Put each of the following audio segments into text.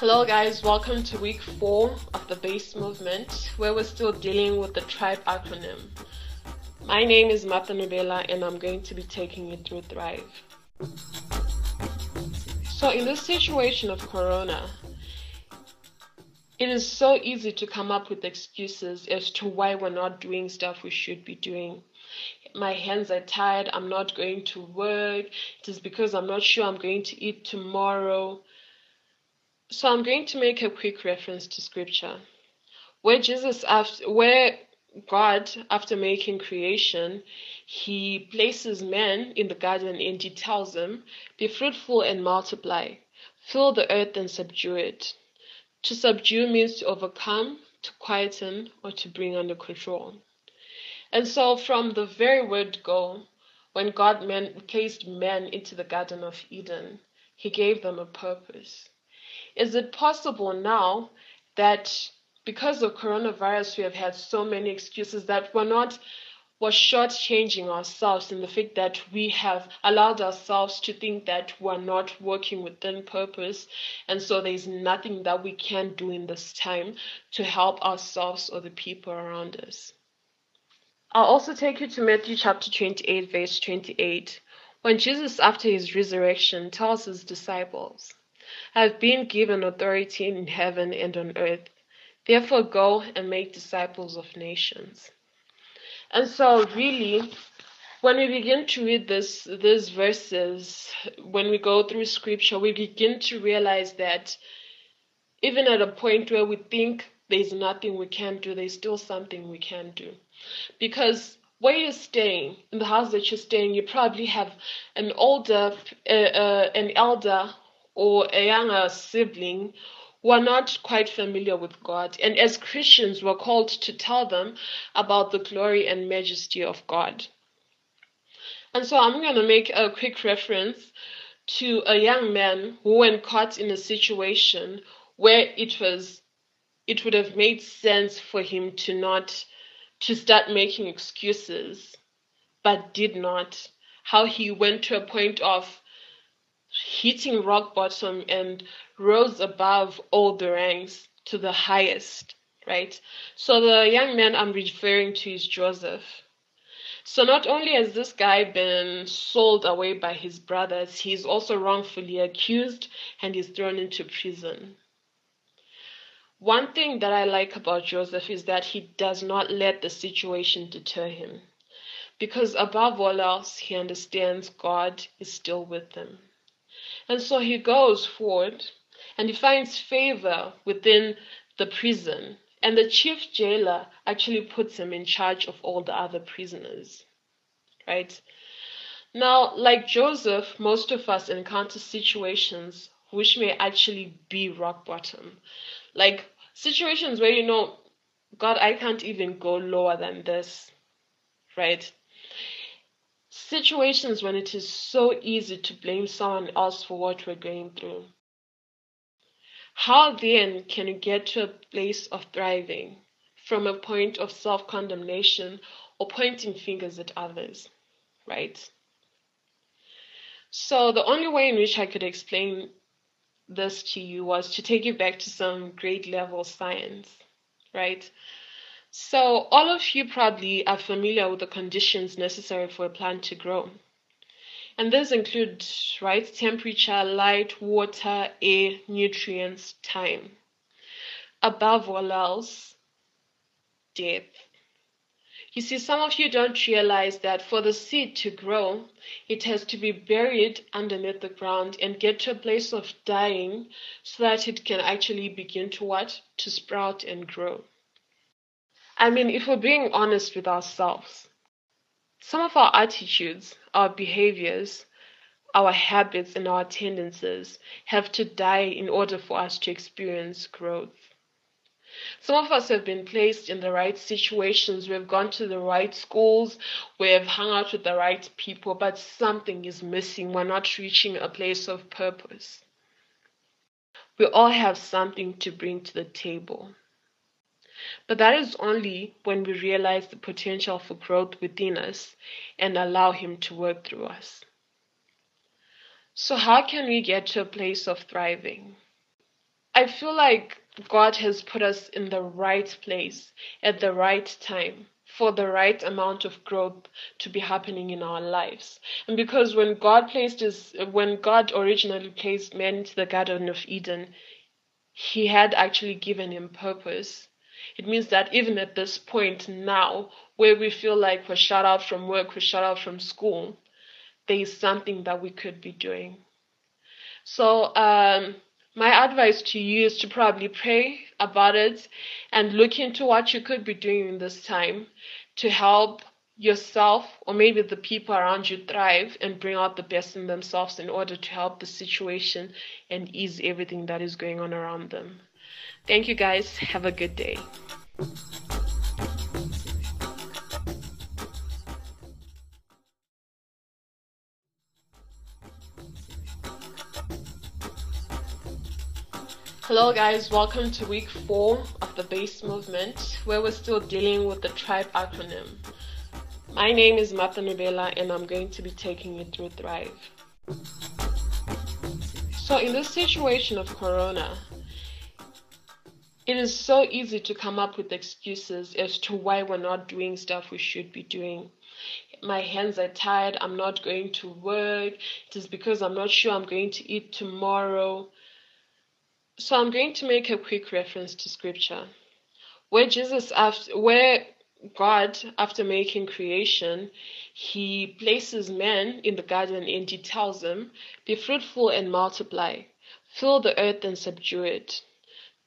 Hello, guys, welcome to week four of the base movement, where we're still dealing with the Thrive acronym. My name is Martha Nubela, and I'm going to be taking you through Thrive. So, in this situation of Corona, it is so easy to come up with excuses as to why we're not doing stuff we should be doing. My hands are tired, I'm not going to work, it is because I'm not sure I'm going to eat tomorrow. So I'm going to make a quick reference to scripture. Where Jesus after where God after making creation he places man in the garden and he tells them be fruitful and multiply. Fill the earth and subdue it. To subdue means to overcome to quieten or to bring under control. And so from the very word go when God man, placed man into the garden of Eden he gave them a purpose is it possible now that because of coronavirus, we have had so many excuses that we're not we're shortchanging ourselves in the fact that we have allowed ourselves to think that we're not working within purpose, and so there's nothing that we can do in this time to help ourselves or the people around us. I'll also take you to Matthew chapter 28, verse 28, when Jesus, after his resurrection, tells his disciples, have been given authority in heaven and on earth. Therefore, go and make disciples of nations. And so, really, when we begin to read this, these verses, when we go through scripture, we begin to realize that even at a point where we think there's nothing we can do, there's still something we can do. Because where you're staying, in the house that you're staying, you probably have an older, uh, uh, an elder or a younger sibling who are not quite familiar with God. And as Christians, we're called to tell them about the glory and majesty of God. And so I'm going to make a quick reference to a young man who, when caught in a situation where it was, it would have made sense for him to not, to start making excuses, but did not. How he went to a point of hitting rock bottom and rose above all the ranks to the highest, right? So the young man I'm referring to is Joseph. So not only has this guy been sold away by his brothers, he's also wrongfully accused and he's thrown into prison. One thing that I like about Joseph is that he does not let the situation deter him. Because above all else, he understands God is still with him. And so he goes forward and he finds favor within the prison. And the chief jailer actually puts him in charge of all the other prisoners. Right? Now, like Joseph, most of us encounter situations which may actually be rock bottom. Like situations where you know, God, I can't even go lower than this. Right? Situations when it is so easy to blame someone else for what we're going through. How then can you get to a place of thriving from a point of self condemnation or pointing fingers at others? Right? So, the only way in which I could explain this to you was to take you back to some grade level science, right? So, all of you probably are familiar with the conditions necessary for a plant to grow. And these include, right, temperature, light, water, air, nutrients, time. Above all else, depth. You see, some of you don't realize that for the seed to grow, it has to be buried underneath the ground and get to a place of dying so that it can actually begin to what? To sprout and grow. I mean, if we're being honest with ourselves, some of our attitudes, our behaviors, our habits, and our tendencies have to die in order for us to experience growth. Some of us have been placed in the right situations, we've gone to the right schools, we've hung out with the right people, but something is missing. We're not reaching a place of purpose. We all have something to bring to the table. But that is only when we realize the potential for growth within us and allow Him to work through us. So, how can we get to a place of thriving? I feel like God has put us in the right place at the right time for the right amount of growth to be happening in our lives. And because when God placed his, when God originally placed man into the Garden of Eden, he had actually given him purpose. It means that even at this point now, where we feel like we're shut out from work, we're shut out from school, there is something that we could be doing. So, um, my advice to you is to probably pray about it and look into what you could be doing in this time to help yourself or maybe the people around you thrive and bring out the best in themselves in order to help the situation and ease everything that is going on around them. Thank you guys. Have a good day. Hello, guys, welcome to week four of the base movement, where we're still dealing with the Thrive acronym. My name is Martha Nubela, and I'm going to be taking you through Thrive. So, in this situation of Corona, it is so easy to come up with excuses as to why we're not doing stuff we should be doing. My hands are tired, I'm not going to work, it is because I'm not sure I'm going to eat tomorrow. So I'm going to make a quick reference to scripture. Where Jesus after where God after making creation he places man in the garden and he tells them be fruitful and multiply. Fill the earth and subdue it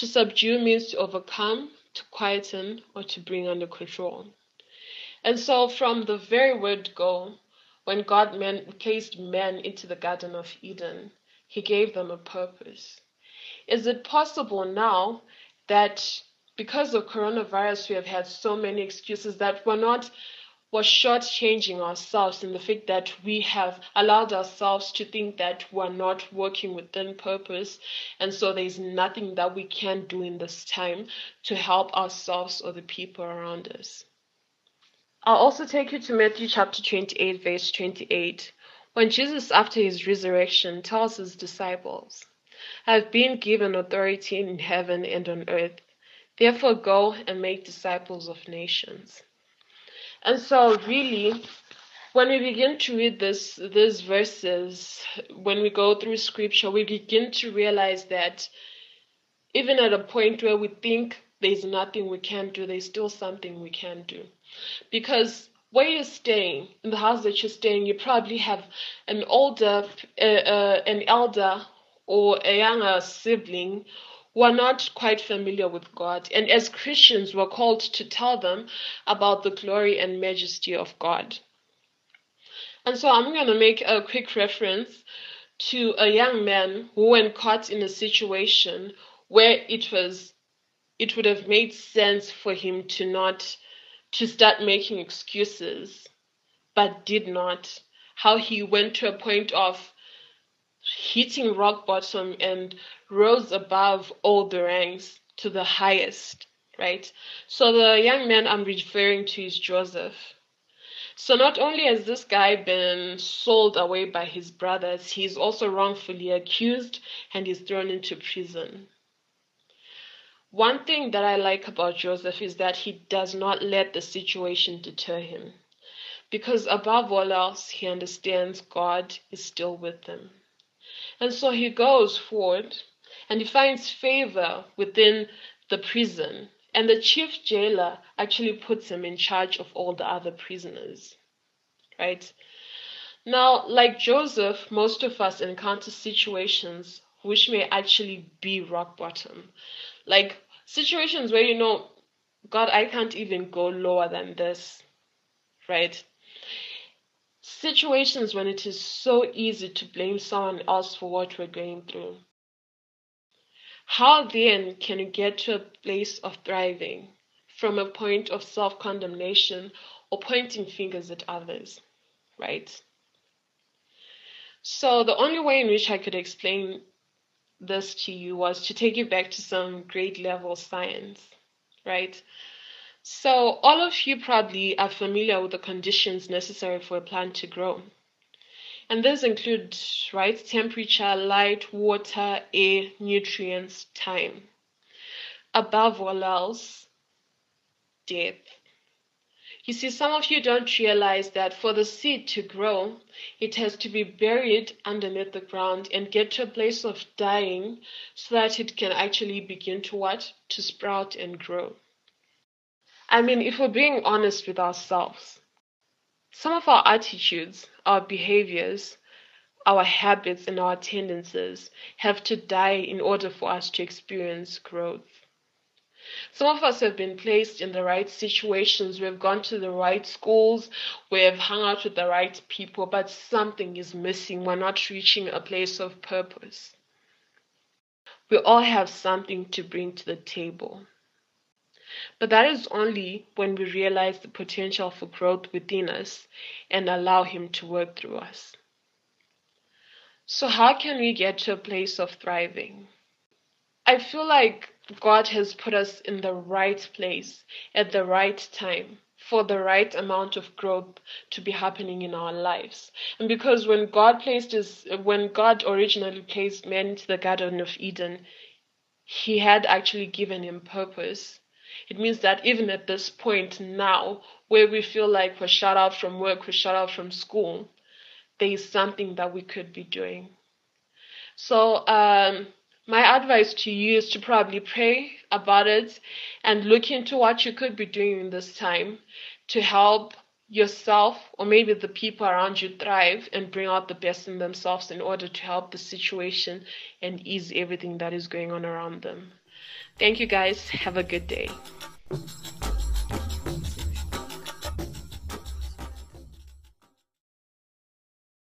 to subdue means to overcome to quieten or to bring under control. And so from the very word go when God man, placed man into the garden of Eden he gave them a purpose. Is it possible now that because of coronavirus, we have had so many excuses that we're not we're shortchanging ourselves in the fact that we have allowed ourselves to think that we're not working within purpose, and so there's nothing that we can do in this time to help ourselves or the people around us. I'll also take you to Matthew chapter 28, verse 28, when Jesus, after his resurrection, tells his disciples, I have been given authority in heaven and on earth. Therefore, go and make disciples of nations. And so, really, when we begin to read this, these verses, when we go through scripture, we begin to realize that even at a point where we think there's nothing we can do, there's still something we can do. Because where you're staying, in the house that you're staying, you probably have an older, uh, uh, an elder or a younger sibling who are not quite familiar with God. And as Christians, we're called to tell them about the glory and majesty of God. And so I'm going to make a quick reference to a young man who, when caught in a situation where it was, it would have made sense for him to not, to start making excuses, but did not. How he went to a point of hitting rock bottom and rose above all the ranks to the highest, right? So the young man I'm referring to is Joseph. So not only has this guy been sold away by his brothers, he's also wrongfully accused and he's thrown into prison. One thing that I like about Joseph is that he does not let the situation deter him. Because above all else, he understands God is still with him. And so he goes forward and he finds favor within the prison. And the chief jailer actually puts him in charge of all the other prisoners. Right? Now, like Joseph, most of us encounter situations which may actually be rock bottom. Like situations where you know, God, I can't even go lower than this. Right? Situations when it is so easy to blame someone else for what we're going through. How then can you get to a place of thriving from a point of self condemnation or pointing fingers at others, right? So, the only way in which I could explain this to you was to take you back to some grade level science, right? So, all of you probably are familiar with the conditions necessary for a plant to grow. And these include, right, temperature, light, water, air, nutrients, time. Above all else, death. You see, some of you don't realize that for the seed to grow, it has to be buried underneath the ground and get to a place of dying so that it can actually begin to what? To sprout and grow. I mean, if we're being honest with ourselves, some of our attitudes, our behaviors, our habits, and our tendencies have to die in order for us to experience growth. Some of us have been placed in the right situations, we've gone to the right schools, we've hung out with the right people, but something is missing. We're not reaching a place of purpose. We all have something to bring to the table. But that is only when we realize the potential for growth within us and allow Him to work through us. So, how can we get to a place of thriving? I feel like God has put us in the right place at the right time for the right amount of growth to be happening in our lives. And because when God placed his when God originally placed man into the Garden of Eden, he had actually given him purpose. It means that even at this point now, where we feel like we're shut out from work, we're shut out from school, there is something that we could be doing. So um my advice to you is to probably pray about it and look into what you could be doing in this time to help yourself or maybe the people around you thrive and bring out the best in themselves in order to help the situation and ease everything that is going on around them. Thank you guys. Have a good day.